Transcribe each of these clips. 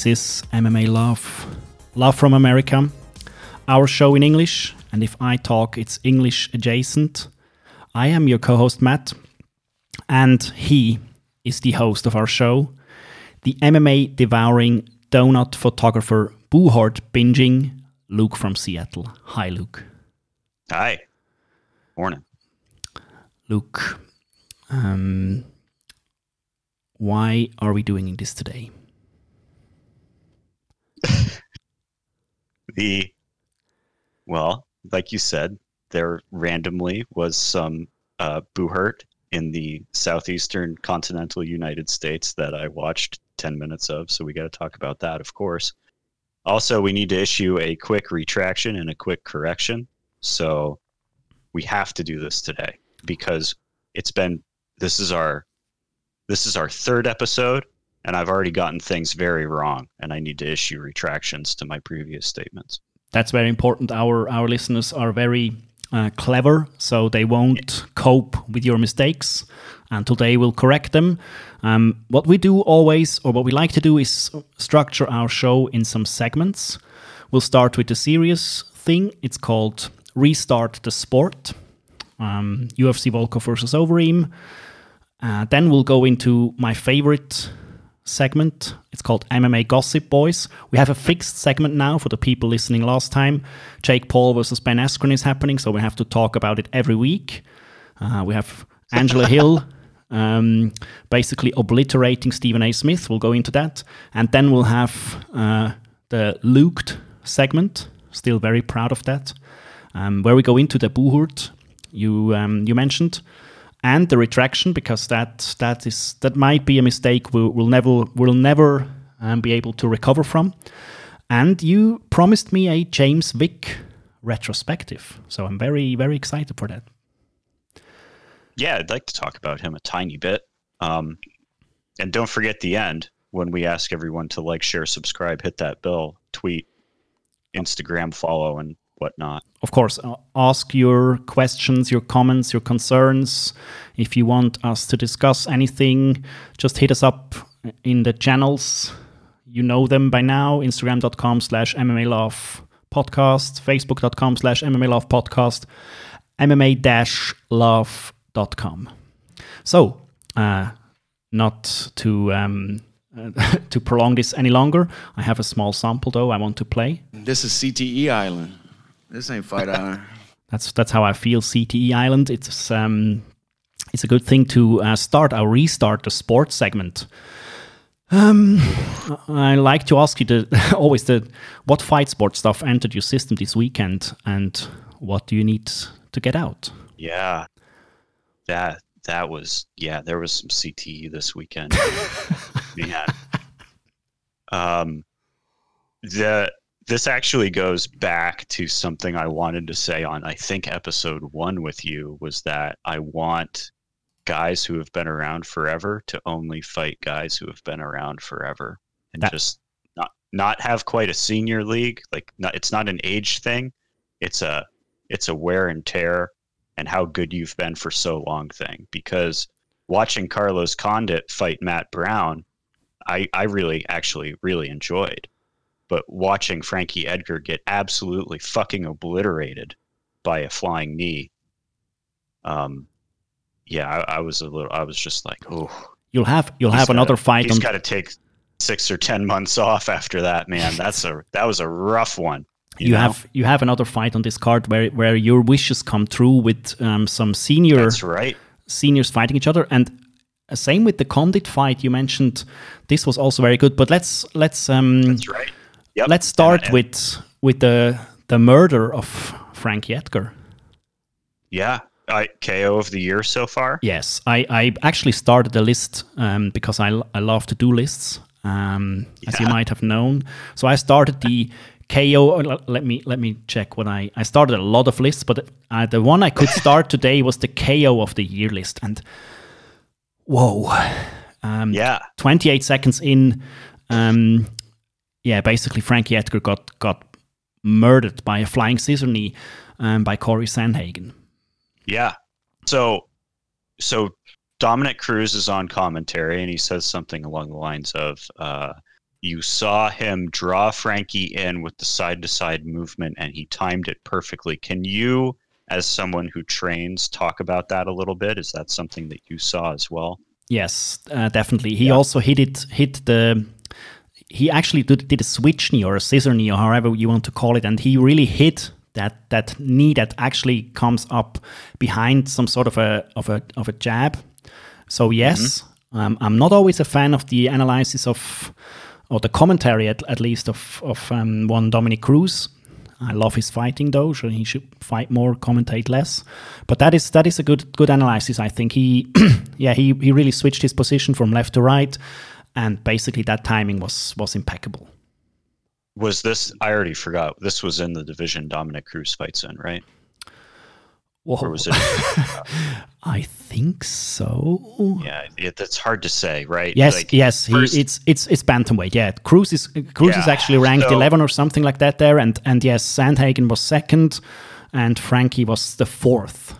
This is MMA Love, Love from America, our show in English. And if I talk, it's English adjacent. I am your co host, Matt, and he is the host of our show, the MMA devouring donut photographer, Buhurt binging, Luke from Seattle. Hi, Luke. Hi. Morning. Luke, um, why are we doing this today? Well, like you said, there randomly was some uh, Buhurt in the southeastern continental United States that I watched 10 minutes of. So we got to talk about that, of course. Also, we need to issue a quick retraction and a quick correction. So we have to do this today because it's been this is our this is our third episode and I've already gotten things very wrong, and I need to issue retractions to my previous statements. That's very important. Our our listeners are very uh, clever, so they won't cope with your mistakes, and today we'll correct them. Um, what we do always, or what we like to do, is structure our show in some segments. We'll start with the serious thing. It's called Restart the Sport. Um, UFC Volkov versus Overeem. Uh, then we'll go into my favorite segment. It's called MMA Gossip Boys. We have a fixed segment now for the people listening last time. Jake Paul versus Ben Askren is happening, so we have to talk about it every week. Uh, we have Angela Hill um, basically obliterating Stephen A. Smith. We'll go into that. And then we'll have uh, the Luked segment. Still very proud of that. Um, where we go into the Buhurt you um, you mentioned and the retraction because that that is that might be a mistake we'll, we'll never we'll never um, be able to recover from. And you promised me a James Vick retrospective, so I'm very very excited for that. Yeah, I'd like to talk about him a tiny bit. Um, and don't forget the end when we ask everyone to like, share, subscribe, hit that bell, tweet, Instagram follow, and whatnot. Of course, uh, ask your questions, your comments, your concerns. If you want us to discuss anything, just hit us up in the channels. You know them by now Instagram.com slash MMA Love Podcast, Facebook.com slash MMA Love Podcast, MMA love.com. So, uh, not to. Um, to prolong this any longer, I have a small sample though I want to play. This is CTE Island. This ain't Fight Island. that's that's how I feel. CTE Island. It's um, it's a good thing to uh, start our restart the sports segment. Um, I like to ask you the always the what fight sport stuff entered your system this weekend, and what do you need to get out? Yeah, that that was yeah. There was some CTE this weekend. yeah. Um, the this actually goes back to something I wanted to say on I think episode one with you was that I want guys who have been around forever to only fight guys who have been around forever and that, just not not have quite a senior league like not, it's not an age thing. It's a it's a wear and tear and how good you've been for so long thing. Because watching Carlos Condit fight Matt Brown I I really actually really enjoyed but watching Frankie Edgar get absolutely fucking obliterated by a flying knee, um, yeah, I, I was a little, I was just like, oh, you'll have you'll have another gotta, fight. He's got to take six or ten months off after that, man. That's a that was a rough one. You, you have you have another fight on this card where where your wishes come true with um, some senior. That's right. Seniors fighting each other, and uh, same with the Condit fight you mentioned. This was also very good. But let's let's um. That's right Yep. Let's start and, with with the the murder of Frankie Edgar. Yeah, I, KO of the year so far. Yes, I, I actually started the list um, because I, I love to do lists, um, yeah. as you might have known. So I started the KO. Let me let me check what I I started a lot of lists, but uh, the one I could start today was the KO of the year list, and whoa, um, yeah, twenty eight seconds in. Um, yeah, basically Frankie Edgar got got murdered by a flying scissor knee um, by Corey Sandhagen. Yeah. So so Dominic Cruz is on commentary and he says something along the lines of uh, You saw him draw Frankie in with the side to side movement and he timed it perfectly. Can you, as someone who trains, talk about that a little bit? Is that something that you saw as well? Yes, uh, definitely. He yeah. also hit it, hit the. He actually did, did a switch knee or a scissor knee or however you want to call it, and he really hit that that knee that actually comes up behind some sort of a of a of a jab. So yes, mm-hmm. um, I'm not always a fan of the analysis of or the commentary at, at least of of um, one Dominic Cruz. I love his fighting though, so he should fight more, commentate less. But that is that is a good good analysis. I think he, yeah, he he really switched his position from left to right, and basically that timing was was impeccable. Was this? I already forgot. This was in the division Dominic Cruz fights in, right? Whoa. Or was it? I think so. Yeah, it, it's hard to say, right? Yes, like, yes. First, he, it's it's it's bantamweight. Yeah, Cruz is Cruz yeah, is actually ranked so, eleven or something like that there, and and yes, Sandhagen was second, and Frankie was the fourth.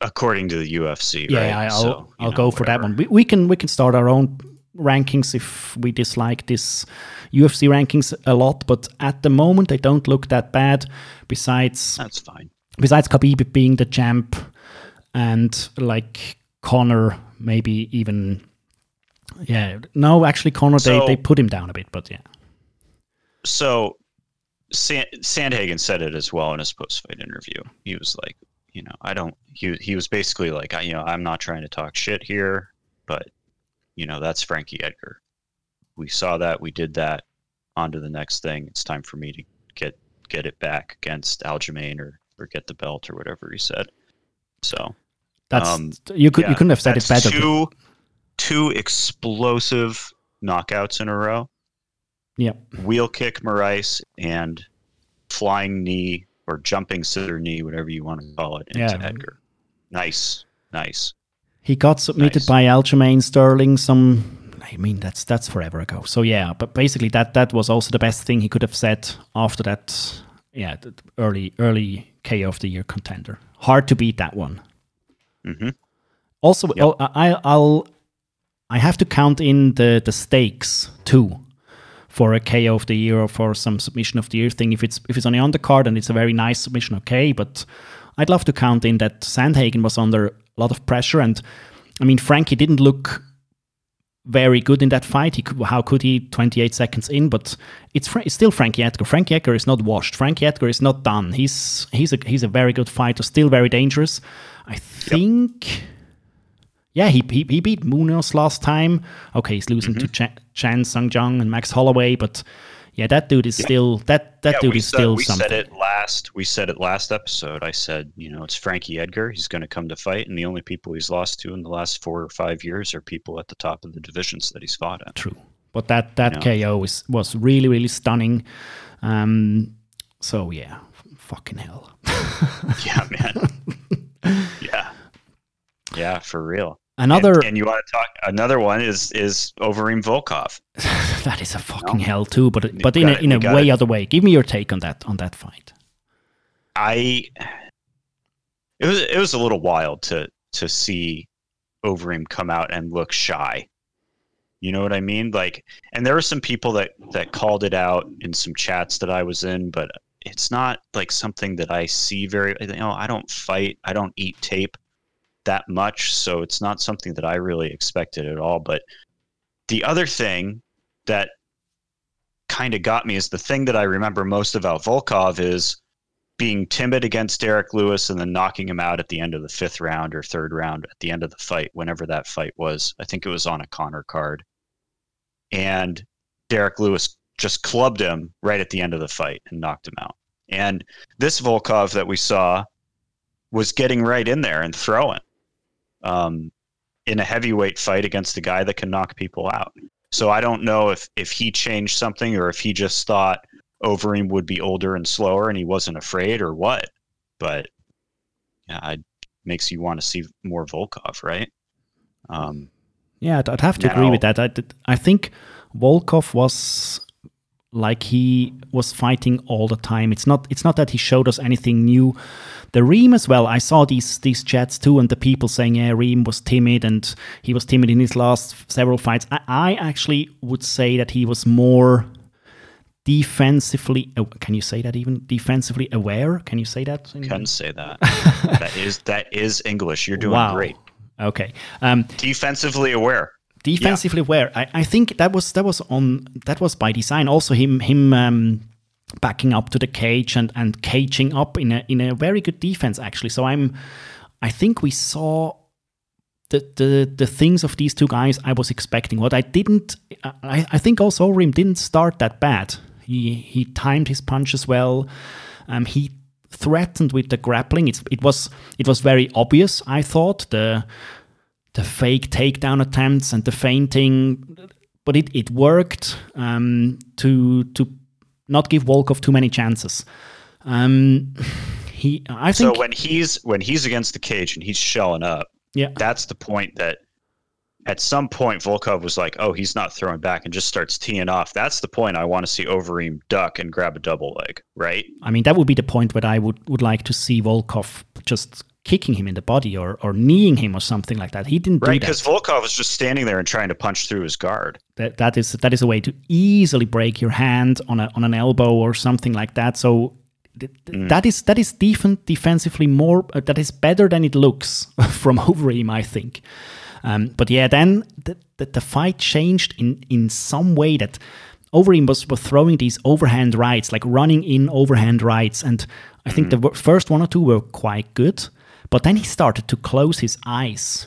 According to the UFC, yeah, right? I'll so, I'll know, go for that one. We, we can we can start our own rankings if we dislike this UFC rankings a lot, but at the moment they don't look that bad. Besides, that's fine besides Khabib being the champ and like Conor, maybe even yeah. No, actually Conor so, they, they put him down a bit, but yeah. So Sand, Sandhagen said it as well in his post fight interview. He was like, you know, I don't. He he was basically like, I, you know, I'm not trying to talk shit here, but you know, that's Frankie Edgar. We saw that, we did that. On to the next thing. It's time for me to get get it back against Aljamain or or get the belt or whatever he said. So that's um, you could yeah, you couldn't have said it better. Two two explosive knockouts in a row. Yeah. Wheel kick Moraes and flying knee or jumping scissor knee, whatever you want to call it, into yeah. Edgar. Nice, nice. He got submitted nice. by Aljamain Sterling some I mean that's that's forever ago. So yeah, but basically that that was also the best thing he could have said after that yeah, early early KO of the year contender. Hard to beat that one. Mm-hmm. Also, yep. Oh, I, I'll I have to count in the the stakes too for a KO of the year or for some submission of the year thing. If it's if it's on the undercard and it's a very nice submission, okay. But I'd love to count in that Sandhagen was under a lot of pressure, and I mean Frankie didn't look very good in that fight. He could, how could he? 28 seconds in, but it's, it's still Frankie Edgar. Frankie Edgar is not washed. Frankie Edgar is not done. He's he's a he's a very good fighter, still very dangerous. I think. Yep. Yeah, he, he, he beat Munhoz last time. Okay, he's losing mm-hmm. to Ch- Chan Sung Jung and Max Holloway, but yeah, that dude is yeah. still that that yeah, dude is said, still we something. said it last. We said it last episode. I said, you know, it's Frankie Edgar. He's going to come to fight, and the only people he's lost to in the last four or five years are people at the top of the divisions that he's fought at. True, but that that you know? KO was was really really stunning. Um, so yeah, fucking hell. yeah, man. yeah, yeah, for real. Another and, and, you want to talk another one is is Overeem Volkov. that is a fucking no. hell too, but but in a, in a way it. other way. Give me your take on that on that fight. I it was it was a little wild to to see Overeem come out and look shy. You know what I mean? Like, and there were some people that that called it out in some chats that I was in, but it's not like something that I see very. You know, I don't fight. I don't eat tape that much, so it's not something that I really expected at all. But the other thing that kind of got me is the thing that I remember most about Volkov is being timid against Derrick Lewis and then knocking him out at the end of the fifth round or third round at the end of the fight, whenever that fight was. I think it was on a Conor card. And Derrick Lewis just clubbed him right at the end of the fight and knocked him out. And this Volkov that we saw was getting right in there and throwing um, in a heavyweight fight against a guy that can knock people out. So I don't know if if he changed something or if he just thought Overeem would be older and slower and he wasn't afraid or what. But yeah, it makes you want to see more Volkov, right? Um, yeah, I'd, have to now, agree with that. I, I think Volkov was like he was fighting all the time. It's not it's not that he showed us anything new. The Reem as well. I saw these these chats too, and the people saying, "Yeah, Reem was timid, and he was timid in his last several fights." I, I actually would say that he was more defensively. Can you say that even defensively aware? Can you say that? Can say that. that is that is English. You're doing wow. great. Okay. Um, defensively aware. Defensively yeah. aware. I, I think that was that was on that was by design. Also, him him um, backing up to the cage and and caging up in a in a very good defense actually. So I'm. I think we saw the, the the things of these two guys I was expecting. What I didn't, I, I think also Overeem didn't start that bad. He he timed his punches well. Um, he threatened with the grappling. It's, it was it was very obvious. I thought the the fake takedown attempts and the feinting, but it it worked um, to to not give Volkov too many chances. Um, he, I think. So when he's when he's against the cage and he's shelling up, yeah, that's the point that at some point Volkov was like, "Oh, he's not throwing back," and just starts teeing off. That's the point I want to see Overeem duck and grab a double leg, right? I mean, that would be the point where I would would like to see Volkov just kicking him in the body or or kneeing him or something like that. He didn't right, do that because Volkov was just standing there and trying to punch through his guard. That that is that is a way to easily break your hand on a on an elbow or something like that. So. Th- mm. That is that is def- defensively more uh, that is better than it looks from Overeem, I think. Um, but yeah, then the, the, the, fight changed in, in some way that Overeem was, was throwing these overhand rights, like running in overhand rights. And I think mm-hmm. the first one or two were quite good. But then he started to close his eyes.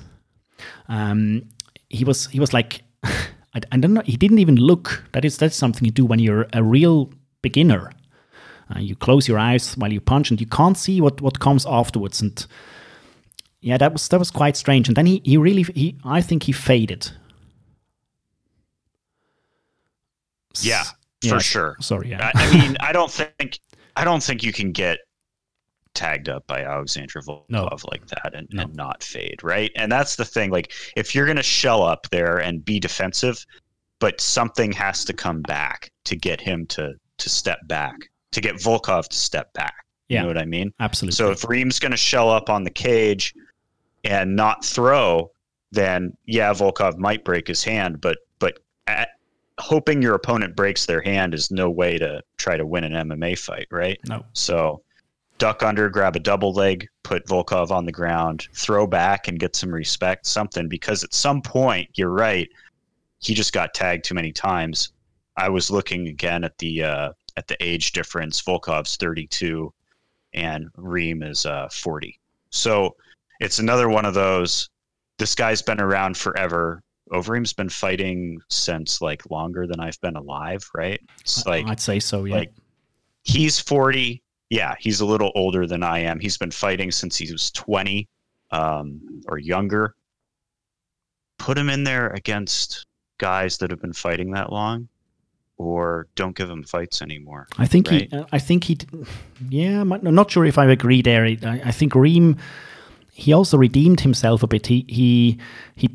Um, he was he was like, I, I, don't know. He didn't even look. That is that's something you do when you're a real beginner. Uh, you close your eyes while you punch, and you can't see what what comes afterwards. And yeah, that was that was quite strange. And then he he really he I think he faded. Yeah, yeah for sure. Sorry, yeah. I, I, mean, I don't think I don't think you can get tagged up by Alexander Volkov no. like that and, no. and not fade, right? And that's the thing. Like, if you're gonna shell up there and be defensive, but something has to come back to get him to to step back, to get Volkov to step back. You know what I mean? Absolutely. So if Reem's going to shell up on the cage and not throw, then yeah, Volkov might break his hand, but but at, hoping your opponent breaks their hand is no way to try to win an MMA fight, right? No. So duck under, grab a double leg, put Volkov on the ground, throw back and get some respect, something because at some point, you're right, he just got tagged too many times. I was looking again at the uh, at the age difference. Volkov's 32 and Reem is uh, 40. So it's another one of those. This guy's been around forever. Overeem's been fighting since like longer than I've been alive, right? It's like I'd say so, yeah. Like he's 40. Yeah, he's a little older than I am. He's been fighting since he was 20 um, or younger. Put him in there against guys that have been fighting that long or don't give him fights anymore. I think right? he. I think he. Yeah, I'm not sure if I agree there. I, I think Reem he also redeemed himself a bit. He he he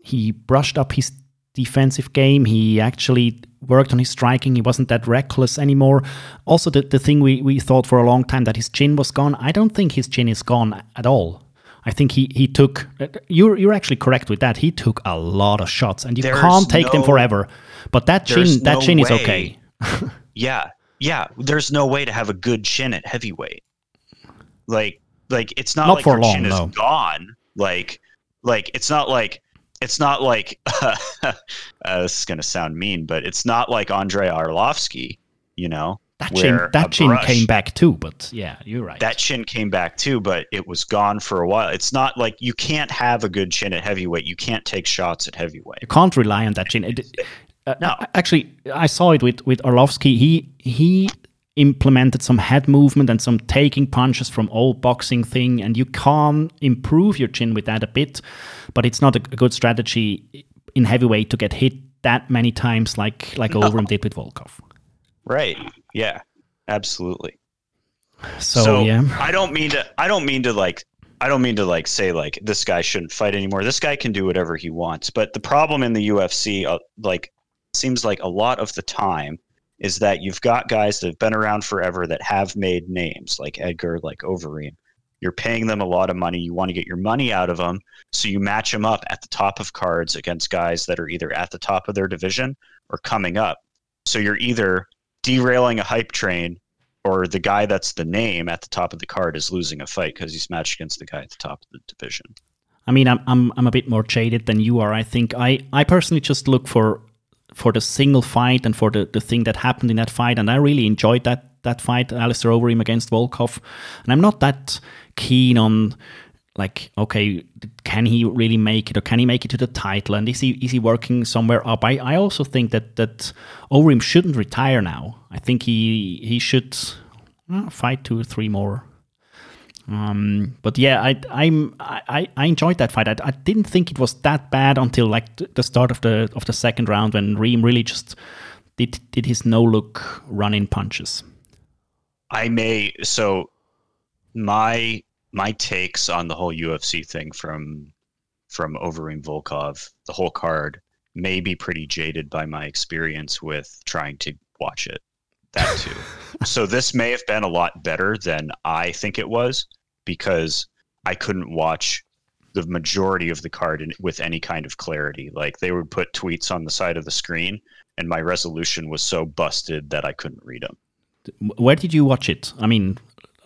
he brushed up his defensive game. He actually worked on his striking. He wasn't that reckless anymore. Also, the, the thing we, we thought for a long time that his chin was gone. I don't think his chin is gone at all. I think he, he took you're you're actually correct with that. He took a lot of shots, and you there's can't take no, them forever. But that chin that no chin way. is okay. yeah, yeah. There's no way to have a good chin at heavyweight. Like like it's not, not like for her long, chin no. is gone. Like like it's not like it's not like uh, this is gonna sound mean, but it's not like Andrei Arlovsky, you know. That chin that chin brush, came back too, but yeah, you're right. That chin came back too, but it was gone for a while. It's not like you can't have a good chin at heavyweight. You can't take shots at heavyweight. You can't rely on that chin. It, uh, no, actually, I saw it with with Arlovsky. He he implemented some head movement and some taking punches from old boxing thing and you can improve your chin with that a bit but it's not a, good strategy in heavyweight to get hit that many times like like no. Overeem did with Volkov right yeah absolutely so, so yeah I don't mean to I don't mean to like I don't mean to like say like this guy shouldn't fight anymore. This guy can do whatever he wants. But the problem in the UFC, uh, like, seems like a lot of the time is that you've got guys that have been around forever that have made names, like Edgar, like Overeem. You're paying them a lot of money. You want to get your money out of them, so you match them up at the top of cards against guys that are either at the top of their division or coming up. So you're either derailing a hype train or the guy that's the name at the top of the card is losing a fight because he's matched against the guy at the top of the division. I mean, I'm, I'm I'm a bit more jaded than you are. I think I I personally just look for for the single fight and for the, the thing that happened in that fight, and I really enjoyed that that fight, Alistair Overeem against Volkov. And I'm not that keen on like, okay, can he really make it, or can he make it to the title, and is he is he working somewhere up? I, I also think that that Overeem shouldn't retire now. I think he he should uh, fight two or three more um, but yeah, I I'm I, I enjoyed that fight. I, I didn't think it was that bad until like the start of the of the second round when Reem really just did did his no look run in punches. I may so my my takes on the whole UFC thing from from Overeem Volkov, the whole card may be pretty jaded by my experience with trying to watch it. That too. so this may have been a lot better than I think it was because I couldn't watch the majority of the card in, with any kind of clarity. Like they would put tweets on the side of the screen, and my resolution was so busted that I couldn't read them. Where did you watch it? I mean,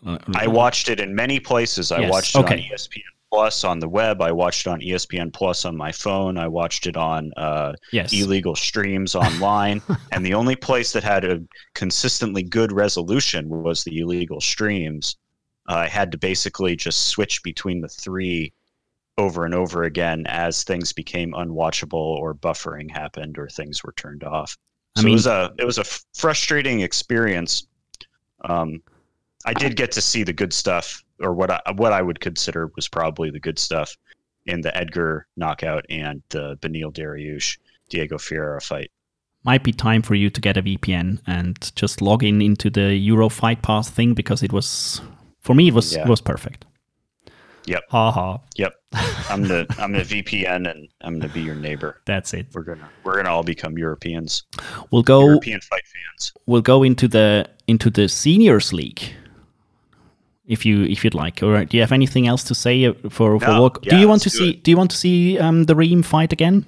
uh, I watched it in many places. I yes. watched it on ESPN Plus on the web. I watched it on ESPN Plus on my phone. I watched it on uh, yes. illegal streams online. and the only place that had a consistently good resolution was the illegal streams. Uh, I had to basically just switch between the three over and over again as things became unwatchable or buffering happened or things were turned off. So I mean, it was a it was a frustrating experience. Um, I did get to see the good stuff, or what I what I would consider was probably the good stuff in the Edgar knockout and the Beneil Dariush Diego Ferreira fight. Might be time for you to get a VPN and just log in into the Euro Fight Pass thing because it was for me, it was yeah. it was perfect. Yep. Ha ha. Yep. I'm the I'm the VPN and I'm gonna be your neighbor. That's it. We're gonna we're gonna all become Europeans. We'll go European fight fans. We'll go into the into the seniors league. If you if you'd like, Or Do you have anything else to say uh, for for no, work? Yeah, do you want to see? It. Do you want to see um, the Reem fight again?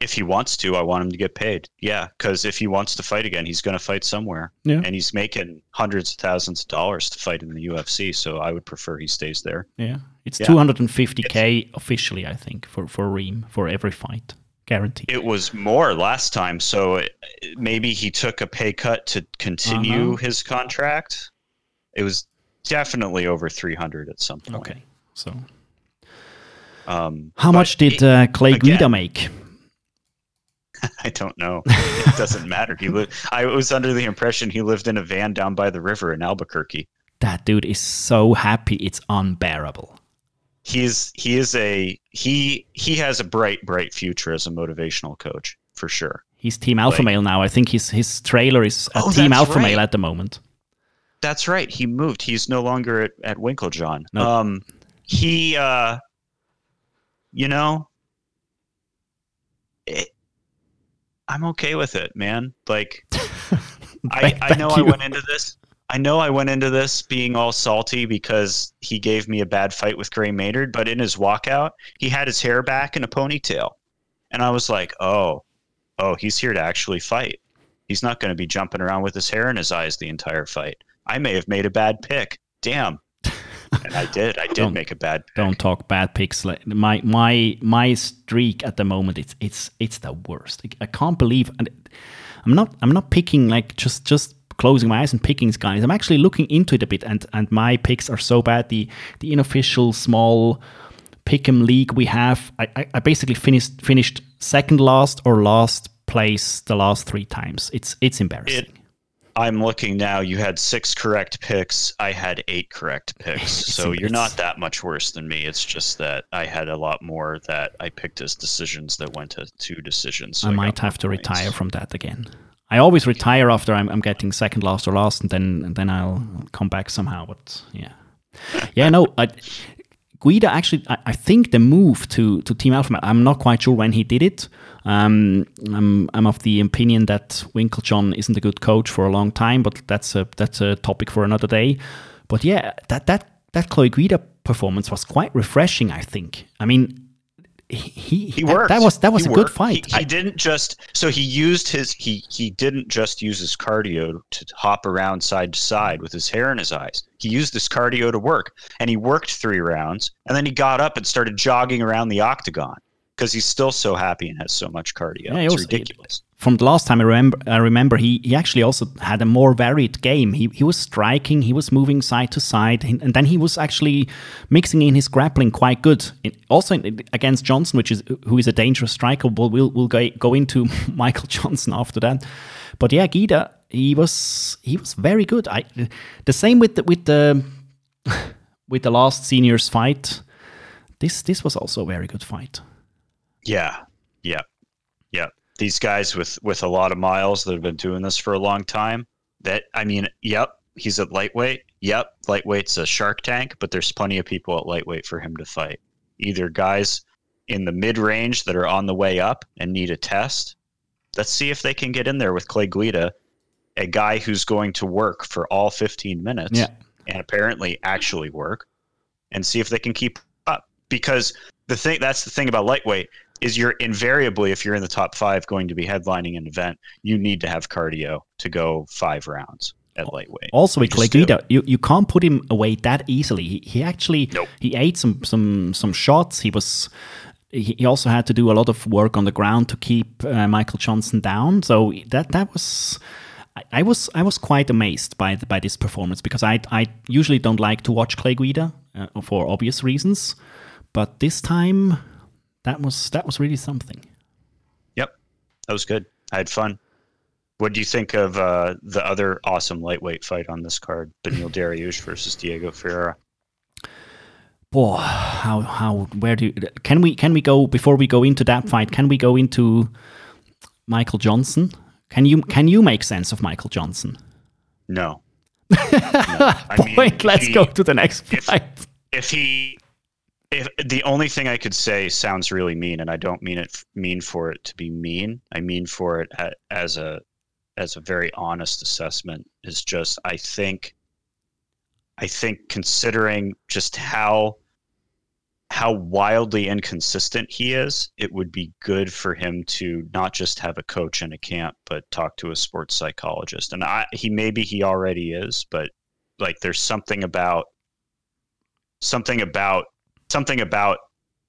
if he wants to, I want him to get paid. Yeah, because if he wants to fight again, he's going to fight somewhere. Yeah. And he's making hundreds of thousands of dollars to fight in the UFC. So I would prefer he stays there. Yeah. It's yeah. 250K it's, officially, I think, for, for Reem for every fight. Guaranteed. It was more last time. So it, maybe he took a pay cut to continue uh-huh. his contract. It was definitely over 300 at some point. Okay. So. Um, How much did uh, Clay again, Guida make? I don't know. It doesn't matter. He li- I was under the impression he lived in a van down by the river in Albuquerque. That dude is so happy it's unbearable. He's he is a he he has a bright bright future as a motivational coach for sure. He's Team Alpha like, Male now. I think his his trailer is a oh, Team Alpha right. Male at the moment. That's right. He moved. He's no longer at, at Winkeljohn. Nope. Um he uh you know it, I'm okay with it, man. Like, I, I know I went into this. I know I went into this being all salty because he gave me a bad fight with Gray Maynard, but in his walkout, he had his hair back in a ponytail. And I was like, oh, oh, he's here to actually fight. He's not going to be jumping around with his hair in his eyes the entire fight. I may have made a bad pick. Damn and I did. I did make a bad. Pick. Don't talk bad picks. My my my streak at the moment it's it's it's the worst. I can't believe. And I'm not I'm not picking like just just closing my eyes and picking guys. I'm actually looking into it a bit, and and my picks are so bad. The the unofficial small pick'em league we have, I, I, I basically finished finished second last or last place the last three times. It's it's embarrassing. It, I'm looking now. You had six correct picks. I had eight correct picks. so you're not that much worse than me. It's just that I had a lot more that I picked as decisions that went to two decisions. So I, I might have to points. retire from that again. I always retire after I'm, I'm getting second last or last, and then and then I'll come back somehow. But yeah, yeah, no. I, Guida actually, I, I, think the move to to Team Alpha, I'm not quite sure when he did it. Um, I'm, I'm of the opinion that Winkeljohn isn't a good coach for a long time, but that's a that's a topic for another day. But yeah, that that that Clay Guida performance was quite refreshing. I think. I mean, he he worked. That was that was he a worked. good fight. He, he, didn't just so he used his he he didn't just use his cardio to hop around side to side with his hair in his eyes. He used his cardio to work, and he worked three rounds, and then he got up and started jogging around the octagon because he's still so happy and has so much cardio. Yeah, it's was, ridiculous. From the last time I remember, I remember he, he actually also had a more varied game. He, he was striking, he was moving side to side, and then he was actually mixing in his grappling quite good. also against Johnson, which is who is a dangerous striker. We'll we'll, we'll go, go into Michael Johnson after that. But yeah, Guida, he was he was very good. I the same with the, with the with the last seniors fight. This this was also a very good fight. Yeah, yeah, yeah. These guys with with a lot of miles that have been doing this for a long time. That I mean, yep, he's at lightweight. Yep, lightweight's a shark tank, but there's plenty of people at lightweight for him to fight. Either guys in the mid range that are on the way up and need a test. Let's see if they can get in there with Clay Guida, a guy who's going to work for all 15 minutes yeah. and apparently actually work, and see if they can keep up. Because the thing that's the thing about lightweight is you're invariably if you're in the top five going to be headlining an event you need to have cardio to go five rounds at lightweight. Also with Clay Guida you, you can't put him away that easily. He, he actually nope. he ate some some some shots. He was he also had to do a lot of work on the ground to keep uh, Michael Johnson down. So that that was I, was I was quite amazed by the, by this performance because I I usually don't like to watch Clay Guida uh, for obvious reasons. But this time that was that was really something. Yep, that was good. I had fun. What do you think of uh, the other awesome lightweight fight on this card, Beneil Dariush versus Diego Ferreira? Boy, how how where do you, can we can we go before we go into that fight? Can we go into Michael Johnson? Can you can you make sense of Michael Johnson? No. no. I Point. Mean, let's he, go to the next fight. If, if he if the only thing I could say sounds really mean, and I don't mean it mean for it to be mean. I mean for it as a as a very honest assessment. Is just I think I think considering just how how wildly inconsistent he is, it would be good for him to not just have a coach in a camp, but talk to a sports psychologist. And I, he maybe he already is, but like there's something about something about something about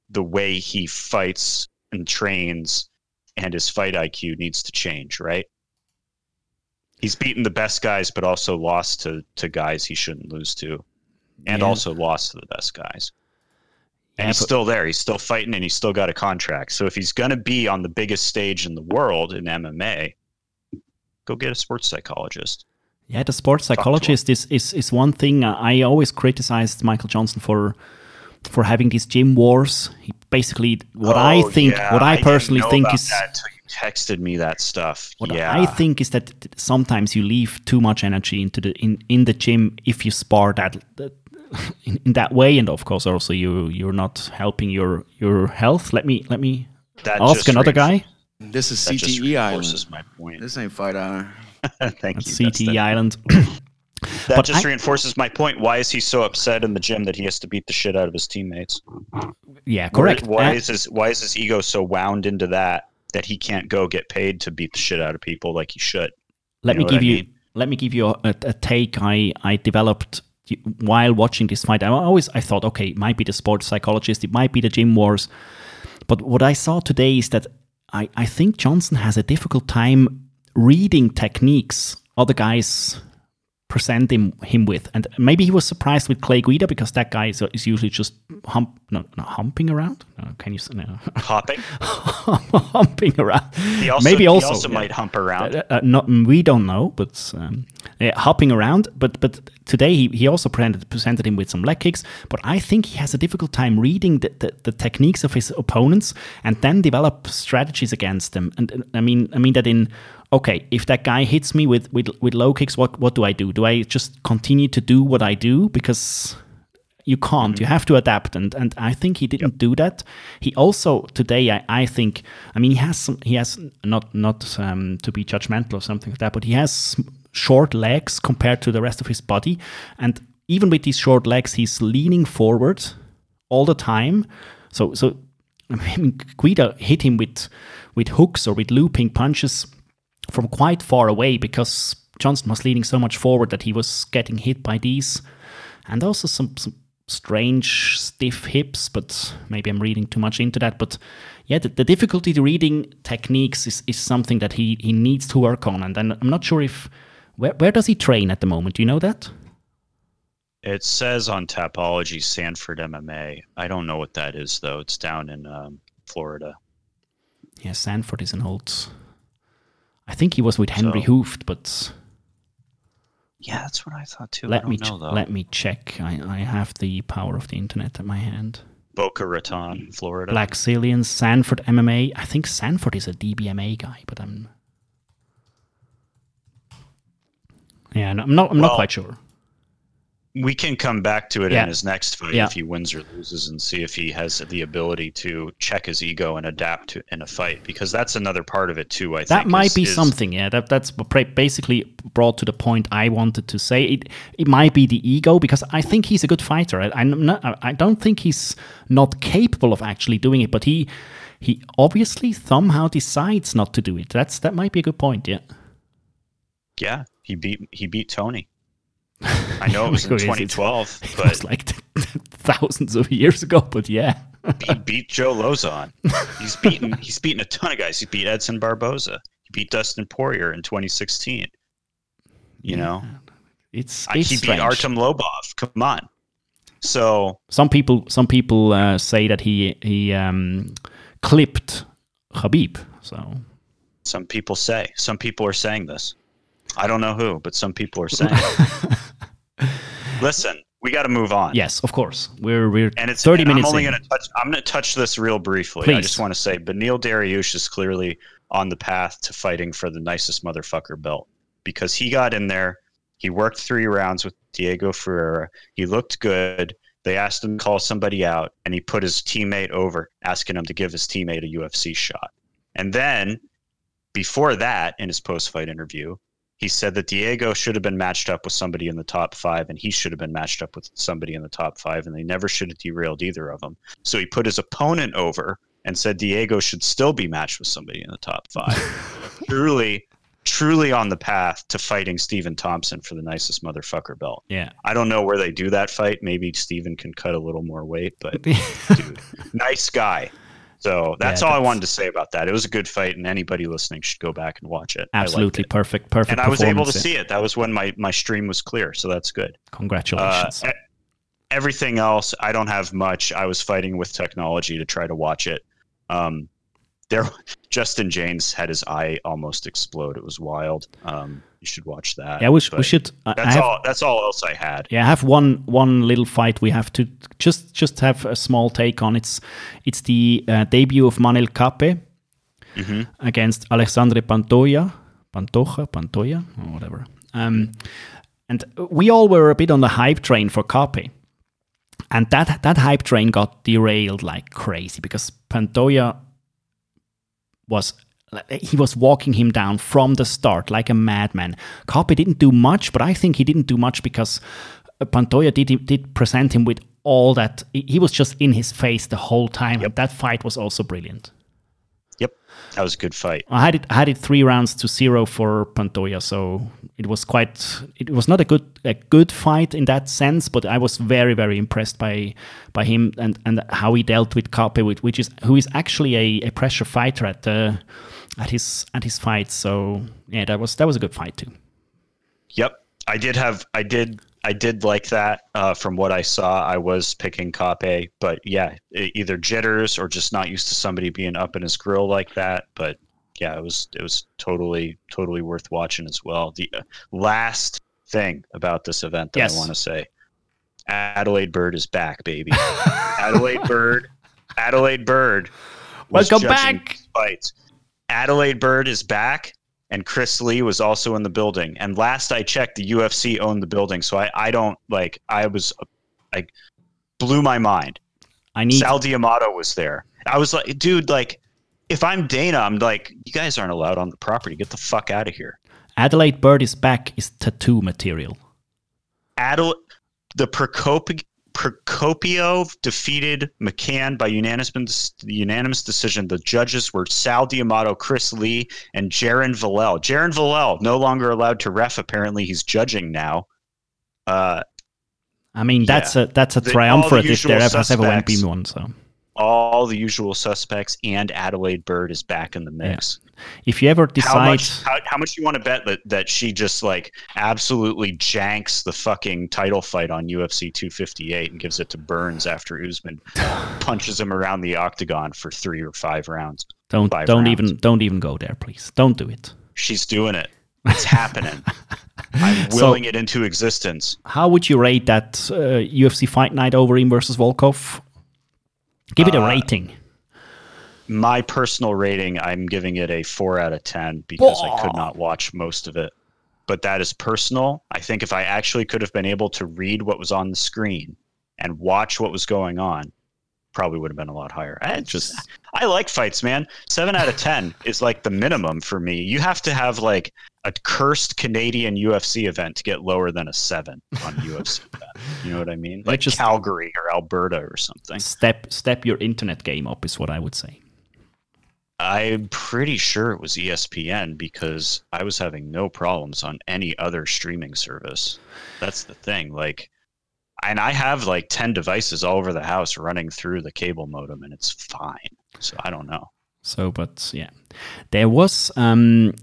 the way he fights and trains and his fight IQ needs to change, right? He's beaten the best guys, but also lost to, to guys he shouldn't lose to, and yeah. also lost to the best guys. And yeah, he's but- still there. He's still fighting, and he's still got a contract. So if he's going to be on the biggest stage in the world in MMA, go get a sports psychologist. Yeah, the sports psychologist is, is is one thing. I always criticized Michael Johnson for for having these gym wars. He basically, what oh, I think, yeah. what I personally I think is. That so you texted me that stuff. What yeah. I think is that sometimes you leave too much energy into the in, in the gym if you spar that, that in, in, that way, and of course also you you're not helping your your health. Let me let me that ask another guy. This is CTE Island. My point. This ain't Fight Island. Thank That's you. CTE Island. That but just I, reinforces my point. Why is he so upset in the gym that he has to beat the shit out of his teammates? Yeah, correct. Why, why is his Why is his ego so wound into that that he can't go get paid to beat the shit out of people like he should? Let you me give I mean? you Let me give you a, a take I I developed while watching this fight. I always I thought, okay, it might be the sports psychologist, it might be the gym wars, but what I saw today is that I I think Johnson has a difficult time reading techniques other guys present him, him with. And maybe he was surprised with Clay Guida because that guy is, is usually just hump, no, no, humping around. No, can you say no? Hopping, humping around. He also, maybe also, also yeah. might hump around. Uh, uh, not, we don't know, but um, yeah, hopping around. But but today he, he also presented, presented him with some leg kicks. But I think he has a difficult time reading the, the, the techniques of his opponents and then develop strategies against them. And I mean I mean that in okay, if that guy hits me with, with, with low kicks, what, what do I do? Do I just continue to do what I do? Because you can't. You have to adapt, and and I think he didn't do that. He also today, I, I think, I mean, he has some, he has not not um, to be judgmental or something like that, but he has short legs compared to the rest of his body, and even with these short legs, he's leaning forward all the time. So so I mean, Guida hit him with with hooks or with looping punches from quite far away because Johnson was leaning so much forward that he was getting hit by these, and also some, some strange stiff hips. But maybe I'm reading too much into that. But yeah, the, the difficulty reading techniques is, is something that he, he needs to work on, and, and I'm not sure if where where does he train at the moment? Do you know that? It says on Tapology Sanford MMA. I don't know what that is though. It's down in um, Florida. Yeah, Sanford is an old. I think he was with Henry So- Hooft, but Yeah, that's what I thought too. I let don't me know ch- though. let me check. I, I have the power of the internet at my hand. Boca Raton, Florida. Black Zillion, Sanford MMA. I think Sanford is a DBMA guy, but I'm. Yeah, no, I'm not. I'm not quite sure. We can come back to it Yeah. in his next fight Yeah. if he wins or loses and see if he has the ability to check his ego and adapt to in a fight because that's another part of it too i That think that might is- be is- something. Yeah, that that's basically brought to the point I wanted to say. It it might be the ego because I think he's a good fighter. I, I'm not. I don't think he's not capable of actually doing it, but he he obviously somehow decides not to do it. That's that might be a good point. Yeah. yeah he beat he beat tony i know it was in 2012 It but was like thousands of years ago, but yeah. he beat joe lauzon he's beaten he's beaten a ton of guys he beat edson barboza he beat dustin poirier in 2016 you know It's, I- it's he beat strange. artem lobov come on so Some people, some people uh, say that he he um, clipped Khabib. So Some people say. Some people are saying this. I don't know who, but some people are saying. Listen, we got to move on. yes, of course, we're we're And it's thirty and minutes. I'm only going to touch. I'm going to touch this real briefly. I just want to say, Beneil Dariush is clearly on the path to fighting for the nicest motherfucker belt because he got in there. He worked three rounds with Diego Ferreira. He looked good. They asked him to call somebody out, and he put his teammate over, asking him to give his teammate a UFC shot. And then, before that, in his post-fight interview, he said that Diego should have been matched up with somebody in the top five, and he should have been matched up with somebody in the top five, and they never should have derailed either of them. So he put his opponent over and said Diego should still be matched with somebody in the top five. truly, truly on the path to fighting Stephen Thompson for the nicest motherfucker belt. Yeah, I don't know where they do that fight. Maybe Stephen can cut a little more weight, but dude, nice guy. So that's Yeah, all I wanted to say about that. It was a good fight, and anybody listening should go back and watch it. Absolutely it. perfect, perfect. And I was able to see it. That was when my, my stream was clear, so that's good. Congratulations. Uh, everything else, I don't have much. I was fighting with technology to try to watch it. Um, there, Justin James had his eye almost explode. It was wild. Um, you should watch that. yeah, we, sh- we should. I That's have, all. That's all else I had. Yeah, I have one one little fight we have to just just have a small take on. It's it's the uh, debut of Manel Kape hmm against Alexandre Pantoja, Pantoja, Pantoja, or whatever. Um, and we all were a bit on the hype train for Kape. And that that hype train got derailed like crazy because Pantoja was he was walking him down from the start like a madman. Kape didn't do much, but I think he didn't do much because uh, Pantoja did did present him with all that. He was just in his face the whole time. And that fight was also brilliant. Yep, that was a good fight. I had it I had it three rounds to zero for Pantoja, so it was quite it was not a good a good fight in that sense, but I was very very impressed by by him and and how he dealt with Kape, which, is who is actually a, a pressure fighter at the at his at his fights. So yeah, that was that was a good fight too. Yep, I did have. I did. I did like that. Uh, from what I saw, I was picking Kape, but yeah, either jitters or just not used to somebody being up in his grill like that. But yeah, it was it was totally totally worth watching as well. The uh, last thing about this event that Yes. I want to say, Adelaide Byrd is back, baby. Adelaide Byrd, Adelaide Byrd. was Welcome back. Fights. Adelaide Byrd is back, and Chris Lee was also in the building. And last I checked, the UFC owned the building, so I, I don't like. I was like, blew my mind. I need Sal D'Amato was there. I was like, dude, like, if I'm Dana, I'm like, you guys aren't allowed on the property. Get the fuck out of here. Adelaide Byrd is back is tattoo material. Adel, the Procopio, Procopio defeated McCann by unanimous unanimous decision. The judges were Sal D'Amato, Chris Lee, and Jaron Villel. Jaron Villel no longer allowed to ref. Apparently, he's judging now. Uh, I mean, that's a that's a The- triumvirate the if there ever has ever went been one. So all the usual suspects and Adelaide Byrd is back in the mix. If you ever How decide, much? How, how much you want to bet that that she just like absolutely janks the fucking title fight on UFC 258 and gives it to Burns after Usman punches him around the octagon for three or five rounds? don't don't rounds. even don't even go there, please. Don't do it. She's doing it. It's happening. I'm So- willing it into existence. How would you rate that uh, UFC fight night Overeem versus Volkov? Give it a Uh, rating. My personal rating, I'm giving it a four out of ten because I could not watch most of it. But that is personal. I think if I actually could have been able to read what was on the screen and watch what was going on, probably would have been a lot higher. I just I like fights, man. Seven out of ten is like the minimum for me. You have to have like a cursed Canadian UFC event to get lower than a seven on UFC event. You know what I mean? Like just- Calgary or Alberta or something. Step step your internet game up is what I would say. I'm pretty sure it was ESPN because I was having no problems on any other streaming service. That's the thing. Like, and I have like 10 devices all over the house running through the cable modem and it's fine. So I don't know. So, but yeah, there was um,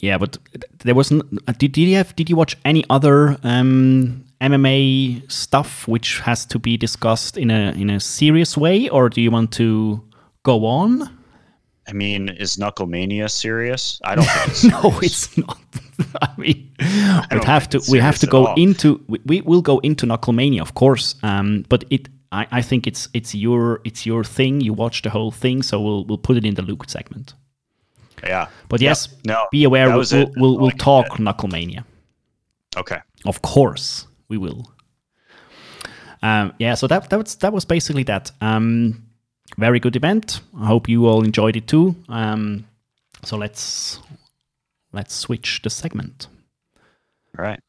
yeah, but there was. Did, did you have? Did you watch any other um MMA stuff which has to be discussed in a in a serious way, or do you want to go on? I mean, is Knucklemania serious? I don't think No, it's not. I mean, we don't have to we have to go into we, we will go into Knucklemania, of course. Um, but it I, I think it's it's your it's your thing. You watch the whole thing, so we'll we'll put it in the Luke segment. Yeah. But Yeah. yes, No, be aware. We'll we'll, we'll, we'll I talk get. Knucklemania. Okay. Of course, we will. Um, yeah, so that that was that was basically that. Um, very good event. I hope you all enjoyed it too. Um, so let's let's switch the segment. All right.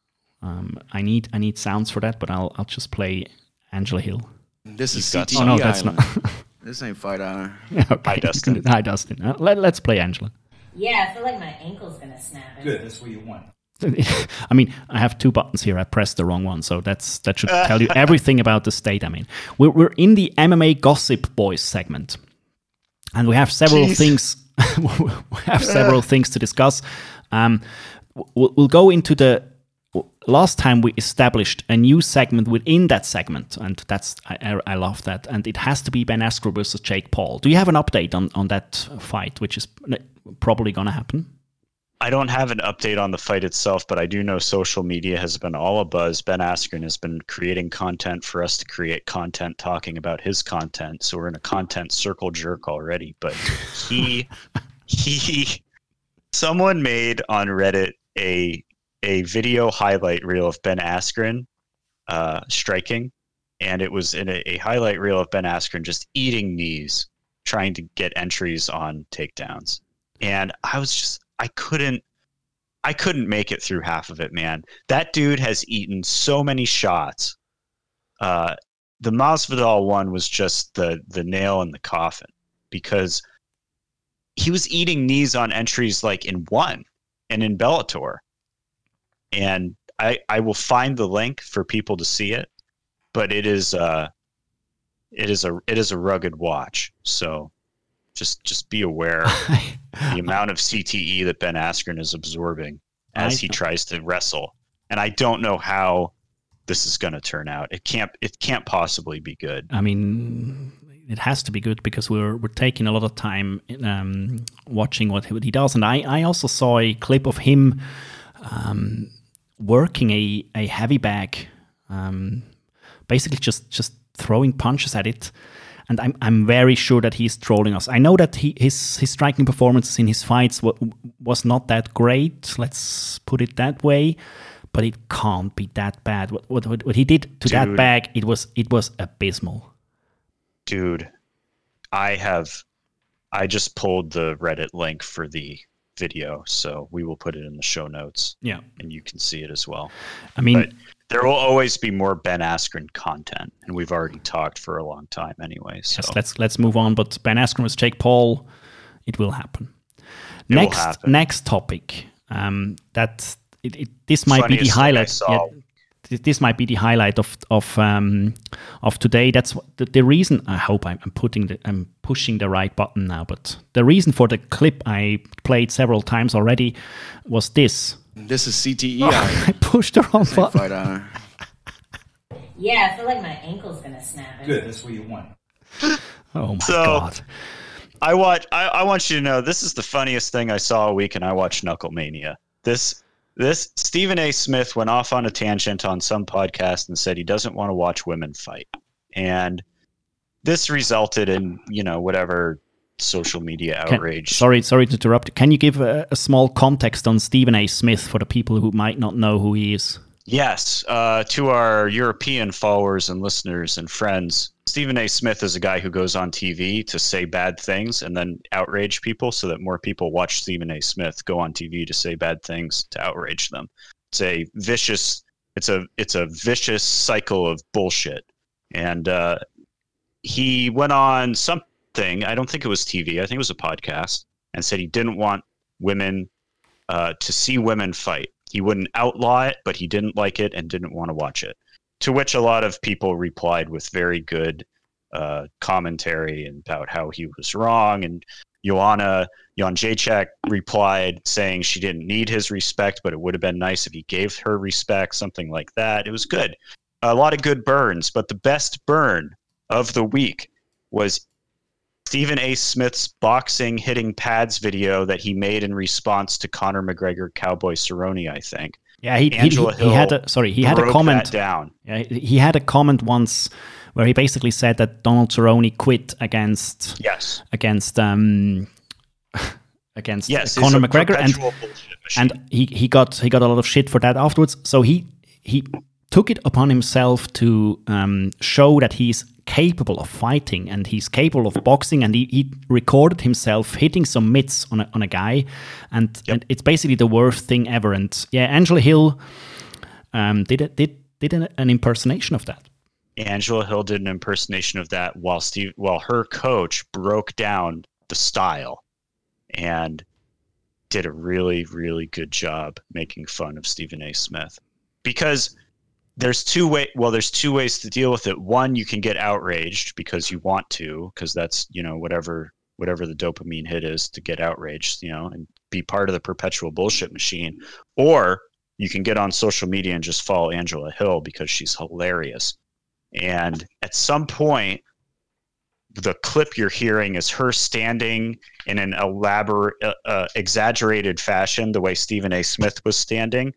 Um, I need I need sounds for that, but I'll I'll just play Angela Hill. This is You've CTE Oh no, that's Island. not. This ain't Fight Island. okay. Hi, Dustin. Hi Dustin. Uh, let, let's play Angela. Yeah, I feel like my ankle's gonna snap. Good, that's what you want. I mean, I have two buttons here. I pressed the wrong one, so that's that should tell you everything about the state I mean. We're, we're in the MMA gossip boys segment, and we have several Jeez. things. we have several things to discuss. Um, we'll, we'll go into the. Last time we established a new segment within that segment, and that's I, I, I love that. And it has to be Ben Askren versus Jake Paul. Do you have an update on on that fight, which is probably going to happen? I don't have an update on the fight itself, but I do know social media has been all a buzz. Ben Askren has been creating content for us to create content talking about his content. So we're in a content circle jerk already. But he he someone made on Reddit a a video highlight reel of Ben Askren uh, striking, and it was in a, a highlight reel of Ben Askren just eating knees, trying to get entries on takedowns. And I was just I couldn't I couldn't make it through half of it, man. That dude has eaten so many shots. Uh, the Masvidal one was just the the nail in the coffin because he was eating knees on entries like in one and in Bellator. And I I will find the link for people to see it, but it is uh it is a it is a rugged watch. So just just be aware the amount of CTE that Ben Askren is absorbing as he tries to wrestle. And I don't know how this is going to turn out. It can't it can't possibly be good. I mean, it has to be good because we're we're taking a lot of time um, watching what he, what he does, and I, I also saw a clip of him um, working a, a heavy bag, um, basically just just throwing punches at it. And I'm I'm very sure that he's trolling us. I know that he his his striking performances in his fights wa- was not that great. Let's put it that way. but it can't be that bad. What what, what, he did to that Dude. bag, it was it was abysmal. dude i have i just pulled the reddit link for the video so we will put it in the show notes Yeah, and you can see it as well I mean, But there will always be more ben askren content and we've already talked for a long time anyway so yes, let's let's move on. But Ben Askren was Jake Paul. It will happen. will next happen. next topic. Um, that it, it, this might be the Funniest thing I highlight. yeah, this might be the highlight of of um, of today. That's what, the, the reason. I hope I'm, I'm putting the I'm pushing the right button now. But the reason for the clip I played several times already was this. This is CTE oh, I iron. pushed the wrong This ain't button. fight iron. Yeah, I feel like my ankle's gonna snap. Good, that's what you want. Oh my So- god! I watch. I, I want you to know this is the funniest thing I saw a week, and I watched Knucklemania. This this Stephen A. Smith went off on a tangent on some podcast and said he doesn't want to watch women fight, and this resulted in you know whatever social media Can- outrage. sorry, sorry to interrupt. Can you give a, a small context on Stephen A. Smith for the people who might not know who he is? Yes, uh, to our European followers and listeners and friends, Stephen A. Smith is a guy who goes on TV to say bad things and then outrage people so that more people watch Stephen A. Smith go on TV to say bad things to outrage them. It's a vicious it's a it's a vicious cycle of bullshit. And uh, he went on something, I don't think it was TV, I think it was a podcast, and said he didn't want women uh, to see women fight. He wouldn't outlaw it, but he didn't like it and didn't want to watch it. To which a lot of people replied with very good uh, commentary about how he was wrong. And Joanna Jan replied saying she didn't need his respect, but it would have been nice if he gave her respect, something like that. It was good. A lot of good burns, but the best burn of the week was Stephen A. Smith's boxing hitting pads video that he made in response to Conor McGregor Cowboy Cerrone, I think. Yeah, he, he, Angela he, he had a sorry. He had a comment. down. Yeah, he had a comment once where he basically said that Donald Cerrone quit against Yes. against um against Yes. Conor McGregor, and perpetual bullshit machine. and he he got he got a lot of shit for that afterwards. So he he took it upon himself to um, show that he's capable of fighting and he's capable of boxing, and he, he recorded himself hitting some mitts on a, on a guy, and, and it's basically the worst thing ever. And yeah, Angela Hill um, did a, did did an, an impersonation of that. Angela Hill did an impersonation of that while Steve while her coach broke down the style and did a really really good job making fun of Stephen A Smith because there's two way well there's two ways to deal with it. One you can get outraged because you want to because that's you know whatever whatever the dopamine hit is to get outraged you know and be part of the perpetual bullshit machine. Or you can get on social media and just follow Angela Hill because she's hilarious. And at some point the clip you're hearing is her standing in an elaborate uh, uh, exaggerated fashion the way stephen a. Smith was standing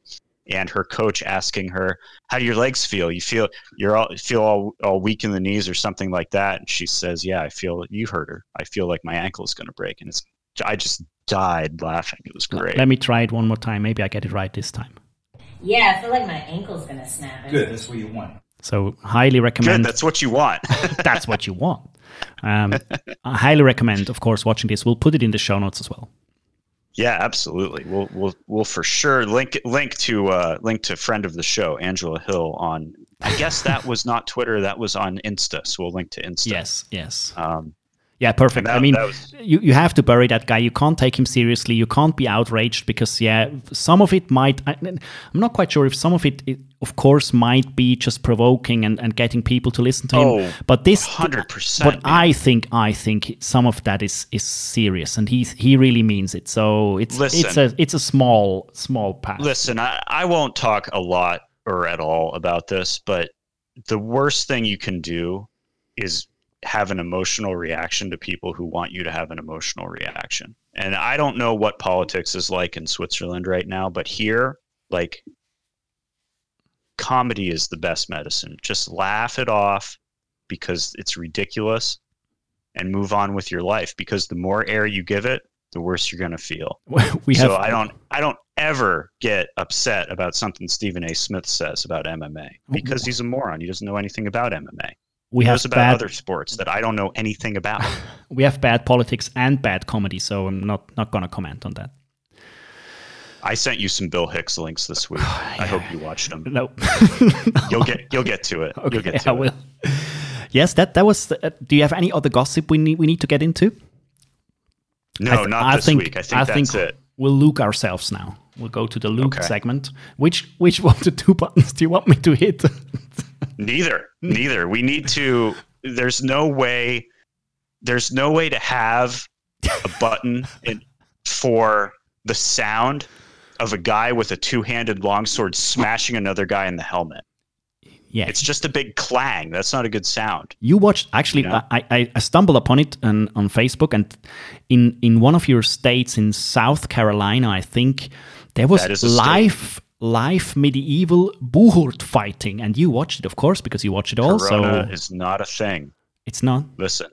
and her coach asking her how do your legs feel you feel you're all feel all, all weak in the knees or something like that and she says yeah i feel you heard her i feel like my ankle is going to break and it's i just died laughing it was great Let me try it one more time. Maybe I get it right this time. Yeah, I feel like my ankle's gonna snap. Good, that's what you want. So highly good recommend. that's what you want that's what you want. Um, I highly recommend, of course, watching this. We'll put it in the show notes as well. Yeah, absolutely. We'll we'll we'll for sure link link to uh, link to friend of the show Angela Hill on. I guess that was not Twitter. That was on Insta. So we'll link to Insta. Yes, yes. Um, Yeah, perfect. that- I mean, was- you, you have to bury that guy. You can't take him seriously. You can't be outraged because, yeah, some of it might. I, I'm not quite sure if some of it, it, of course, might be just provoking and, and getting people to listen to him. Oh, but this, 100%, But man. I think, I think some of that is is serious, and he he really means it. So it's it's a it's a small small path. listen, I, I won't talk a lot or at all about this, but the worst thing you can do is have an emotional reaction to people who want you to have an emotional reaction. And I don't know what politics is like in Switzerland right now, but here, like, comedy is the best medicine. Just laugh it off because it's ridiculous and move on with your life because the more air you give it, the worse you're gonna feel. we have so I don't I don't ever get upset about something Stephen A. Smith says about MMA oh, because he's a moron. He doesn't know anything about MMA. We have about bad other sports that I don't know anything about. we have bad politics and bad comedy, so I'm not not gonna comment on that. I sent you some Bill Hicks links this week. I hope you watched them. No. You'll get you'll get to it. okay, you'll get to I it. will. Yes, that that was. The, uh, do you have any other gossip we need we need to get into? No, I th- not I this think, week. I think that's it. We'll Luke ourselves now. We'll go to the Luke Okay. segment. Which which one of the two buttons do you want me to hit? Neither. Neither. We need to there's no way there's no way to have a button in, for the sound of a guy with a two-handed longsword smashing another guy in the helmet. yeah, It's just a big clang. That's not a good sound. you watched. Actually, Yeah. I, I I stumbled upon it on, on Facebook, and in in one of your states in South Carolina, I think there was That is state. live live medieval buhurt fighting, and you watched it, of course, because you watch it all. Corona So is not a thing. it's not. Listen,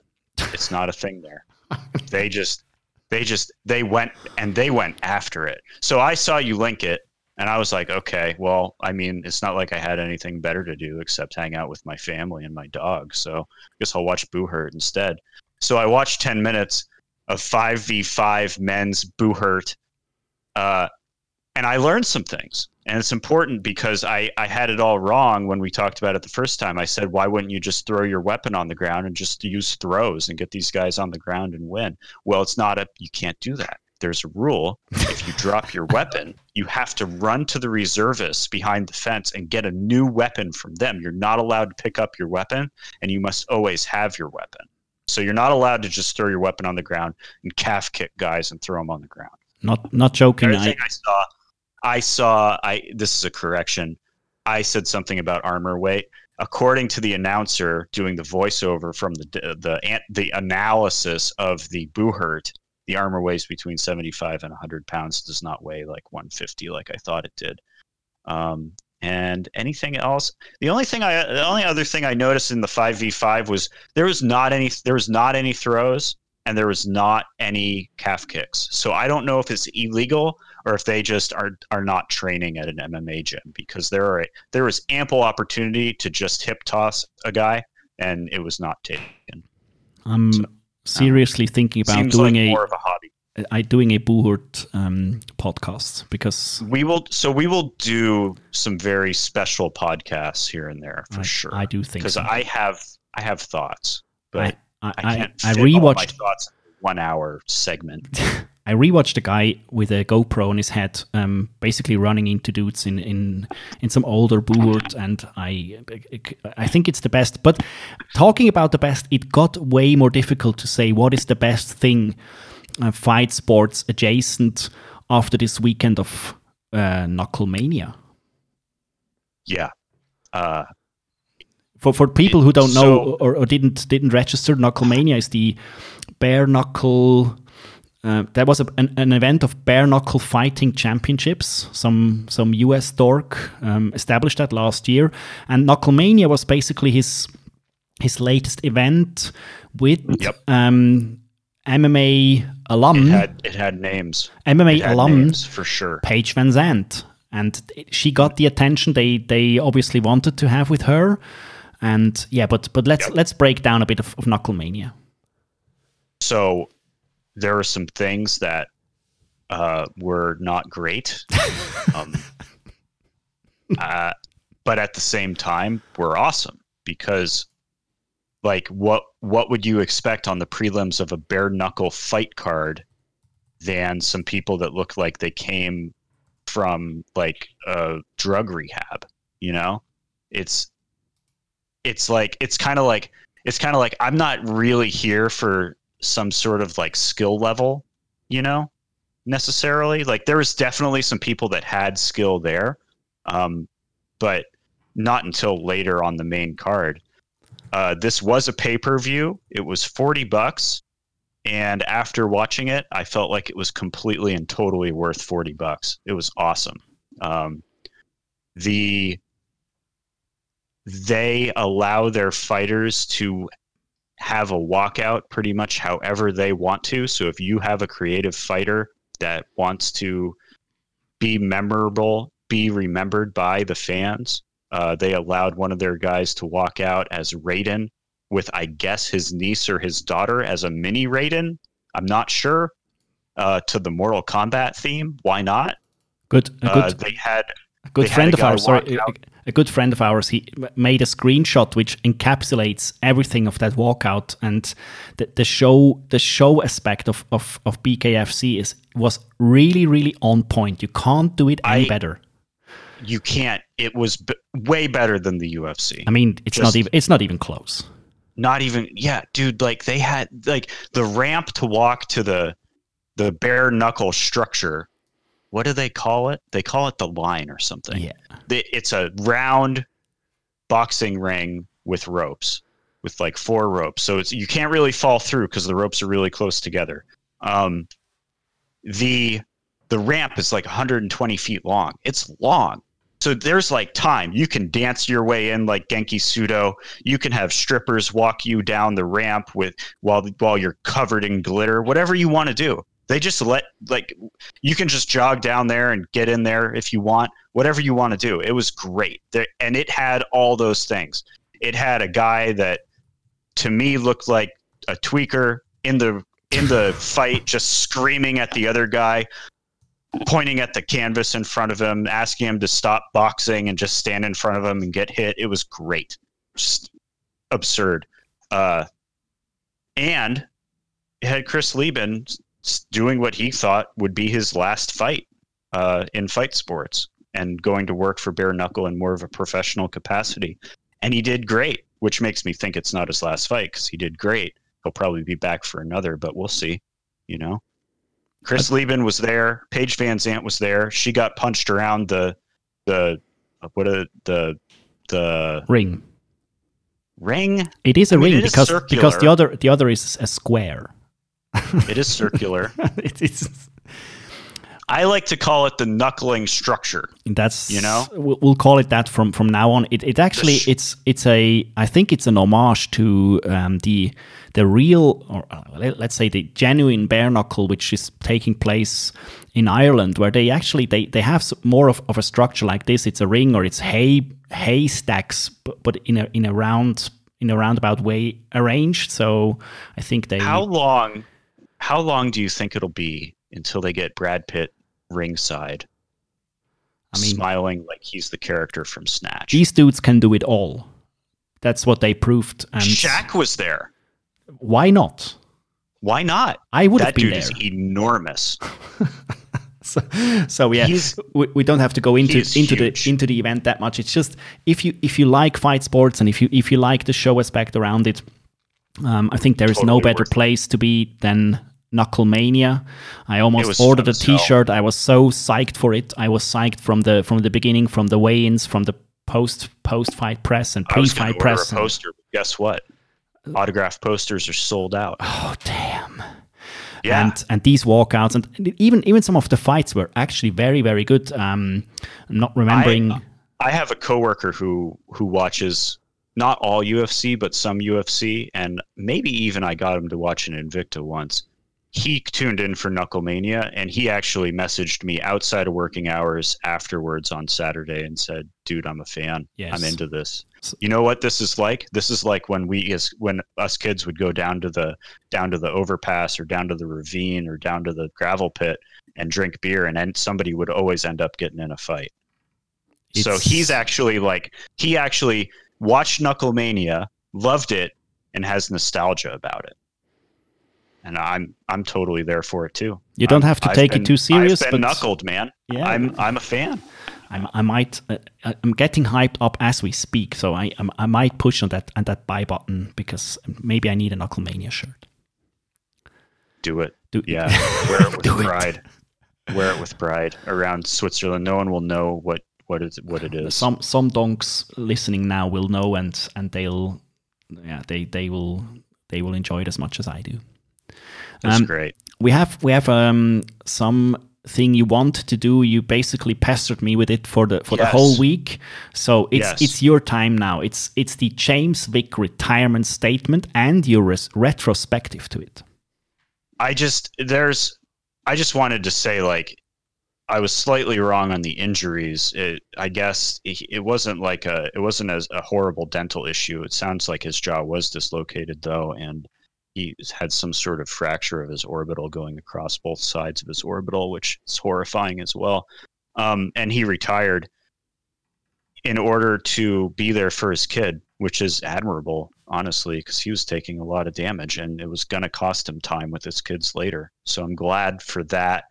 it's not a thing there. They just they just they went and they went after it. So I saw you link it and I was like, okay, well, I mean, it's not like I had anything better to do except hang out with my family and my dog. So I guess I'll watch Buhurt instead. So I watched 10 minutes of 5v5 men's Buhurt. Uh, and I learned some things. And it's important because I, I had it all wrong when we talked about it the first time. I said, why wouldn't you just throw your weapon on the ground and just use throws and get these guys on the ground and win? Well, it's not a, you can't do that. There's a rule. If you drop your weapon, you have to run to the reservists behind the fence and get a new weapon from them. You're not allowed to pick up your weapon, and you must always have your weapon. So you're not allowed to just throw your weapon on the ground and calf kick guys and throw them on the ground. Not not joking. I, I saw, I saw, I this is a correction. I said something about armor weight. According to the announcer doing the voiceover from the the the, analysis of the Buhurt, the armor weighs between seventy five and hundred pounds. Does not weigh like one fifty like I thought it did. Um, and anything else? The only thing I, the only other thing I noticed in the five v five was there was not any, there was not any throws and there was not any calf kicks. So I don't know if it's illegal or if they just are are not training at an MMA gym because there are there was ample opportunity to just hip toss a guy and it was not taken. I'm seriously thinking about doing like a more of a hobby. I doing a Buhurt um, podcast because We will so we will do some very special podcasts here and there for I, sure. I do think because so. I have I have thoughts, but I, I, I, I, can't I my rewatched thoughts in one hour segment. I rewatched a guy with a GoPro on his head, um, basically running into dudes in in in some older Buhurt, and I I think it's the best. But talking about the best, it got way more difficult to say what is the best thing uh, fight sports adjacent after this weekend of uh, Knucklemania. yeah. Uh, For for people who don't know So- or, or didn't didn't register, Knucklemania is the bare knuckle. Uh, there was a, an, an event of bare knuckle fighting championships. Some some US dork um, established that last year, and Knucklemania was basically his his latest event with Yep. um, MMA alum, it had it had names. MMA had alum names for sure. Paige VanZant, and she got the attention they they obviously wanted to have with her. And yeah, but but let's Yep. let's break down a bit of, of Knucklemania. So there are some things that uh, were not great, um, uh, but at the same time were awesome because, like, what what would you expect on the prelims of a bare knuckle fight card than some people that look like they came from like a drug rehab? You know, it's it's like it's kind of like it's kind of like I'm not really here for some sort of like skill level, you know, necessarily. Like there was definitely some people that had skill there, um, but not until later on the main card. Uh, this was a pay per view. It was forty bucks, and after watching it, I felt like it was completely and totally worth forty bucks. It was awesome. Um, the they allow their fighters to have a walkout pretty much however they want to. So if you have a creative fighter that wants to be memorable, be remembered by the fans, uh, they allowed one of their guys to walk out as Raiden with, I guess, his niece or his daughter as a mini Raiden. I'm not sure. Uh, to the Mortal Kombat theme, why not? Good. Uh, good, they had a good friend of ours. Sorry, a, good friend of ours. He made a screenshot which encapsulates everything of that walkout, and the, the show, the show aspect of, of, of BKFC is was really, really on point. You can't do it any I- better. you can't. It was b- way better than the UFC. I mean, it's not even it's not even close. not even yeah dude like they had like the ramp to walk to the the bare knuckle structure what do they call it? They call it the line or something. Yeah. It's a round boxing ring with ropes with like four ropes. So it's you can't really fall through because the ropes are really close together. Um the the ramp is like 120 feet long. It's long. So there's like time. You can dance your way in like genki sudo. You can have strippers walk you down the ramp with while while you're covered in glitter whatever you want to do they just let like you can just jog down there and get in there if you want whatever you want to do. It was great. There, and it had all those things. It had a guy that to me looked like a tweaker in the in the fight just screaming at the other guy pointing at the canvas in front of him asking him to stop boxing and just stand in front of him and get hit. It was great. Just absurd. Uh and it had chris Leben doing what he thought would be his last fight uh, in fight sports and going to work for bare knuckle in more of a professional capacity. And he did great which makes me think it's not his last fight because he did great. He'll probably be back for another but we'll see you know? Chris Leben was there. Paige van zant was there. She got punched around the the uh, what a the the Ring. ring? It is a I mean, ring because because the other the other is a square. it is circular it is i like to call it the knuckling structure that's You know? we'll, call it that from from now on. It it actually sh- it's it's a I think it's an homage to um, the the real or uh, let- let's say the genuine bare knuckle which is taking place in Ireland where they actually they they have more of, of a structure like this. It's a ring or it's hay hay stacks but, but in a in a round in a roundabout way arranged. So I think they how long how long do you think it'll be until they get brad pitt ringside I mean- smiling like he's the character from snatch these dudes can do it all. That's what they proved. And Shaq was there why not? why not I would have that been dude there. is enormous so, so yeah, we, we don't have to go into into the into the event that much. It's just if you if you like fight sports and if you if you like the show aspect around it, um, I think there is no better place to be than Knucklemania. I almost ordered a. T-shirt. I was so psyched for it. I was psyched from the from the beginning, from the weigh-ins, from the post post fight press and i was going pre-fight to order press. a poster but guess what autographed posters are sold out oh damn! yeah and and these walkouts and even even some of the fights were actually very very good. Um, I'm not remembering. I have a coworker who who watches not all UFC but some UFC, and maybe even I got him to watch an Invicta once. He tuned in for Knucklemania, and he actually messaged me outside of working hours afterwards on Saturday and said, "Dude, I'm a fan. Yes. I'm into this." You know what this is like? This is like when we as when us kids would go down to the down to the overpass or down to the ravine or down to the gravel pit and drink beer, and then somebody would always end up getting in a fight. So he's actually like he actually watched Knucklemania, loved it, and has nostalgia about it. And I'm I'm totally there for it too. You don't I'm- have to I've take been- it too serious, I've been but- knuckled, man. Yeah. I'm I'm a fan. I'm, I might. Uh, I- I'm getting hyped up as we speak, so I I'm, I might push on that on that buy button because maybe I need a Knucklemania shirt. Do it. Do, Yeah. Wear it with Do it. Wear it with pride around Switzerland. No one will know what what is what it is. Some some donks listening now will know, and and they'll yeah they they will they will enjoy it as much as I do. That's um, great. we have we have um, some thing you want to do. You basically pestered me with it for the for the whole week. So it's Yes. it's your time now. It's it's the James Vick retirement statement and your res- retrospective to it. I just there's I just wanted to say like I was slightly wrong on the injuries. It, I guess it, it wasn't like a it wasn't as a horrible dental issue. It sounds like his jaw was dislocated though, and he had some sort of fracture of his orbital going across both sides of his orbital, which is horrifying as well. Um, and he retired in order to be there for his kid, which is admirable, honestly, because he was taking a lot of damage and it was going to cost him time with his kids later. So I'm glad for that.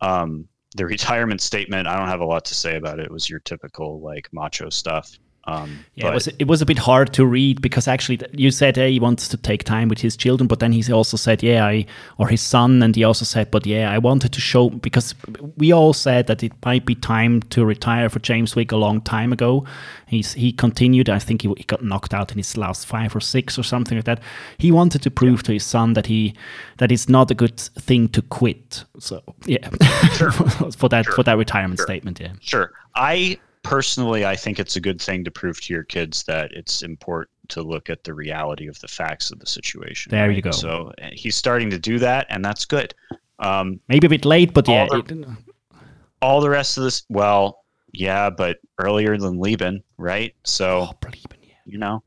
Um, the retirement statement, I don't have a lot to say about it. It was your typical like macho stuff. Um, Yeah, it was it was a bit hard to read because actually you said hey, he wants to take time with his children, but then he also said yeah, I or his son, and he also said but yeah, I wanted to show because we all said that it might be time to retire for James Vick a long time ago. He's he continued. I think he, he got knocked out in his last five or six or something like that. He wanted to prove to his son that he that it's not a good thing to quit. So yeah, sure. for that for that retirement statement. Yeah. Sure. I personally, I think it's a good thing to prove to your kids that it's important to look at the reality of the facts of the situation. There you go. So uh, he's starting to do that, and that's good. Um, Maybe a bit late, but yeah. All it- all the rest of this, well, yeah, but earlier than Leben, right? So oh, in you. you know,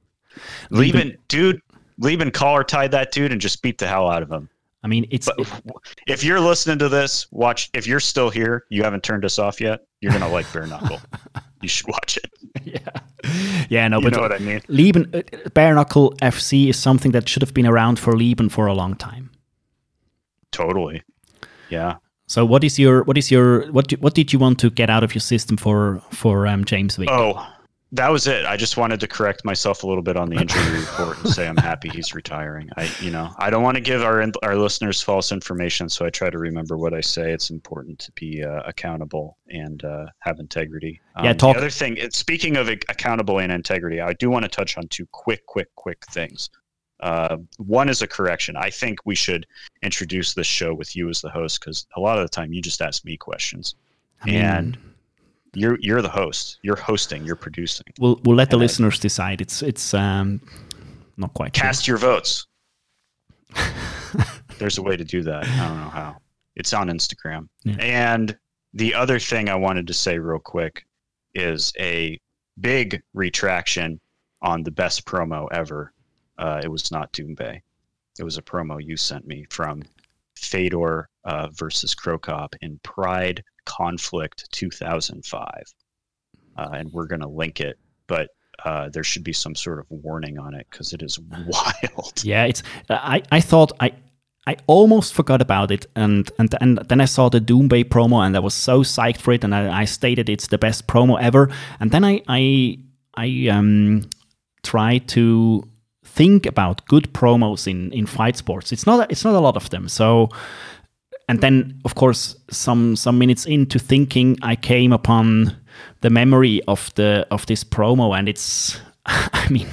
Leben- Leben, dude, Leben collar tied that dude and just beat the hell out of him. I mean, it's if you're listening to this, watch. If you're still here, you haven't turned us off yet. You're gonna like bare knuckle. you should watch it. yeah, yeah, no, You but know what I mean? Leben, uh, bare knuckle FC is something that should have been around for Leben for a long time. Totally. Yeah. So, what is your, what is your, what, do, what did you want to get out of your system for for um, James Vick? Oh, that was it. I just wanted to correct myself a little bit on the injury report and say I'm happy he's retiring. I, you know, I don't want to give our our listeners false information, so I try to remember what I say. It's important to be uh, accountable and uh, have integrity. Um, Yeah, talk- The other thing, it- speaking of accountable and integrity, I do want to touch on two quick, quick, quick things. Uh, one is a correction. I think we should introduce this show with you as the host because a lot of the time you just ask me questions, I mean, and you're you're the host. You're hosting. You're producing. we'll we'll let the and I- listeners decide. It's it's um not quite. Cast your votes. There's a way to do that. I don't know how. It's on Instagram. Yeah. And the other thing I wanted to say real quick is a big retraction on the best promo ever. Uh, it was not Doombay. It was a promo you sent me from Fedor uh, versus Cro Cop in Pride Conflict 2005. Uh, and we're going to link it, but uh, there should be some sort of warning on it because it is wild. Yeah, it's. I I thought I. I almost forgot about it, and and and then I saw the Doombay promo, and I was so psyched for it, and I, I stated it's the best promo ever. And then I I I um tried to think about good promos in in fight sports. It's not it's not a lot of them. So, and then of course some some minutes into thinking, I came upon the memory of the of this promo, and it's I mean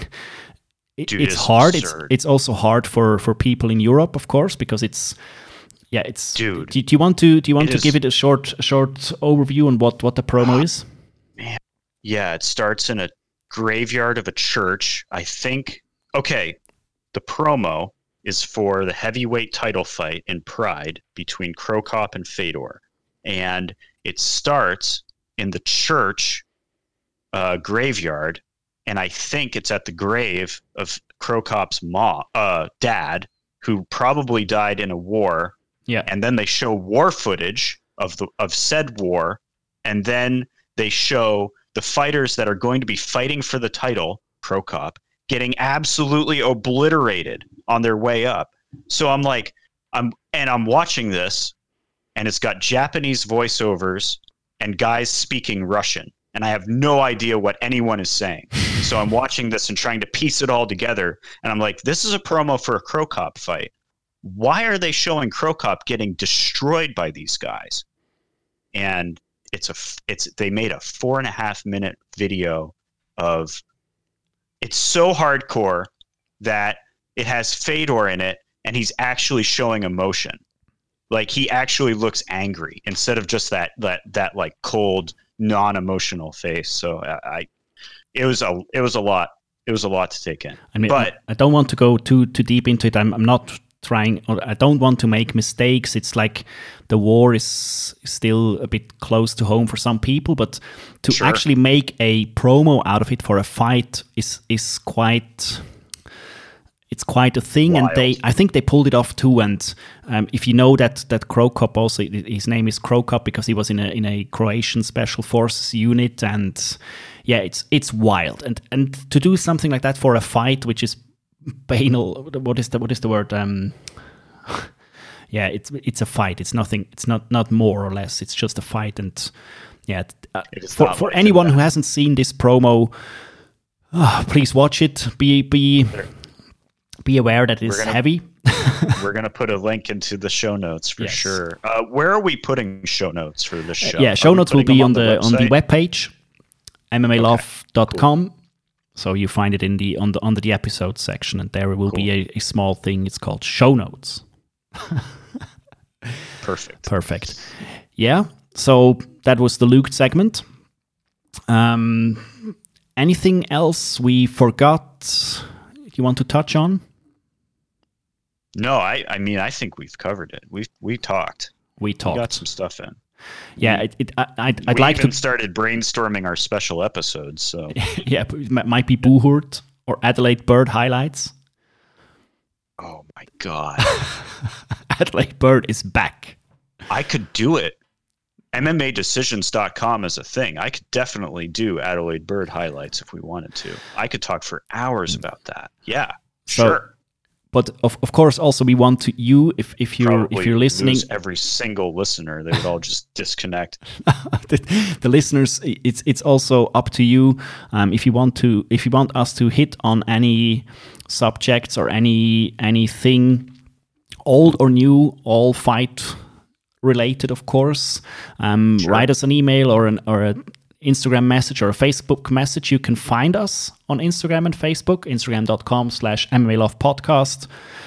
it- Dude, it's it's hard. It's absurd. it's also hard for for people in Europe, of course, because it's yeah, it's. Dude. do, do you want to do you want to is- give it a short short overview on what what the promo is? Yeah, it starts in a graveyard of a church. I think. Okay, the promo is for the heavyweight title fight in Pride between Cro Cop and Fedor, and it starts in the church uh, graveyard, and I think it's at the grave of Cro Cop's mom, uh, dad, who probably died in a war. Yeah, and then they show war footage of the of said war, and then they show the fighters that are going to be fighting for the title, Cro Cop, getting absolutely obliterated on their way up. So I'm like, I'm and I'm watching this, and it's got Japanese voiceovers and guys speaking Russian, and I have no idea what anyone is saying. So I'm watching this and trying to piece it all together, and I'm like, this is a promo for a Cro Cop fight why are they showing Cro Cop getting destroyed by these guys? And it's a it's they made a four and a half minute video of it's so hardcore that it has Fedor in it and he's actually showing emotion. Like he actually looks angry instead of just that that that like cold, non-emotional face. So I, I it was a it was a lot. It was a lot to take in. I mean, but I don't want to go too too deep into it. I'm, I'm not trying, or I don't want to make mistakes. It's like the war is still a bit close to home for some people, but to Sure. actually make a promo out of it for a fight is is quite. It's quite a thing, and they. I think they pulled it off too. And um, if you know that that Cro Cop also, his name is Cro Cop because he was in a in a Croatian special forces unit, and yeah, it's it's wild. And and to do something like that for a fight, which is banal. What is the what is the word? Um, yeah, it's it's a fight. It's nothing. It's not not more or less. It's just a fight. And yeah, uh, for for anyone who hasn't seen this promo, ah, please watch it. Be be be aware that it's gonna- heavy. we're gonna put a link into the show notes for Yes. sure. Uh, where are we putting show notes for this show? yeah, show we notes will be them on the on the webpage mmalove.com. So you find it in the on the under the episode section, and there will be a, a small thing. It's called show notes. Perfect. Perfect. Yeah. So that was the Luke segment. Um, anything else we forgot? You want to touch on? No, I, I mean, I think we've covered it. We we talked. We We got some stuff in. Yeah. It, it, I, I'd, I'd like even to. started brainstorming our special episodes. So Yeah, it might be Buhurt or Adelaide Byrd highlights. oh my god, Adelaide Byrd is back. I could do it. MMAdecisions.com is a thing. I could definitely do Adelaide Byrd highlights if we wanted to. I could talk for hours mm. about that. Yeah, So, sure. But of, of course, also we want to you if if you're Probably if you're listening, every single listener, they would all just disconnect. the, the listeners, it's it's also up to you. Um, if you want to, if you want us to hit on any subjects or any anything, old or new, all fight related, of course. Um, Write us an email or an or a Instagram message or a Facebook message. You can find us on Instagram and Facebook. Instagram.com slash MMA Love Podcast,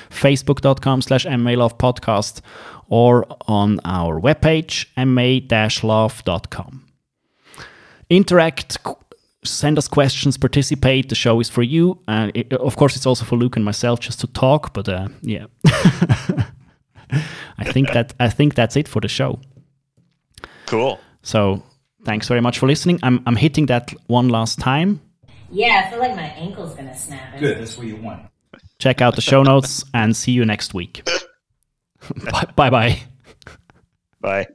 Facebook.com slash MMA Love Podcast, or on our webpage, mmalove.com. Interact, send us questions, participate. The show is for you. Uh, it- of course, it's also for Luke and myself just to talk, but uh, yeah. I think that I think that's it for the show. Cool. So thanks very much for listening. I'm I'm hitting that one last time. Yeah, I feel like my ankle's gonna snap. Good, that's what you want. Check out the show notes and see you next week. bye bye. Bye.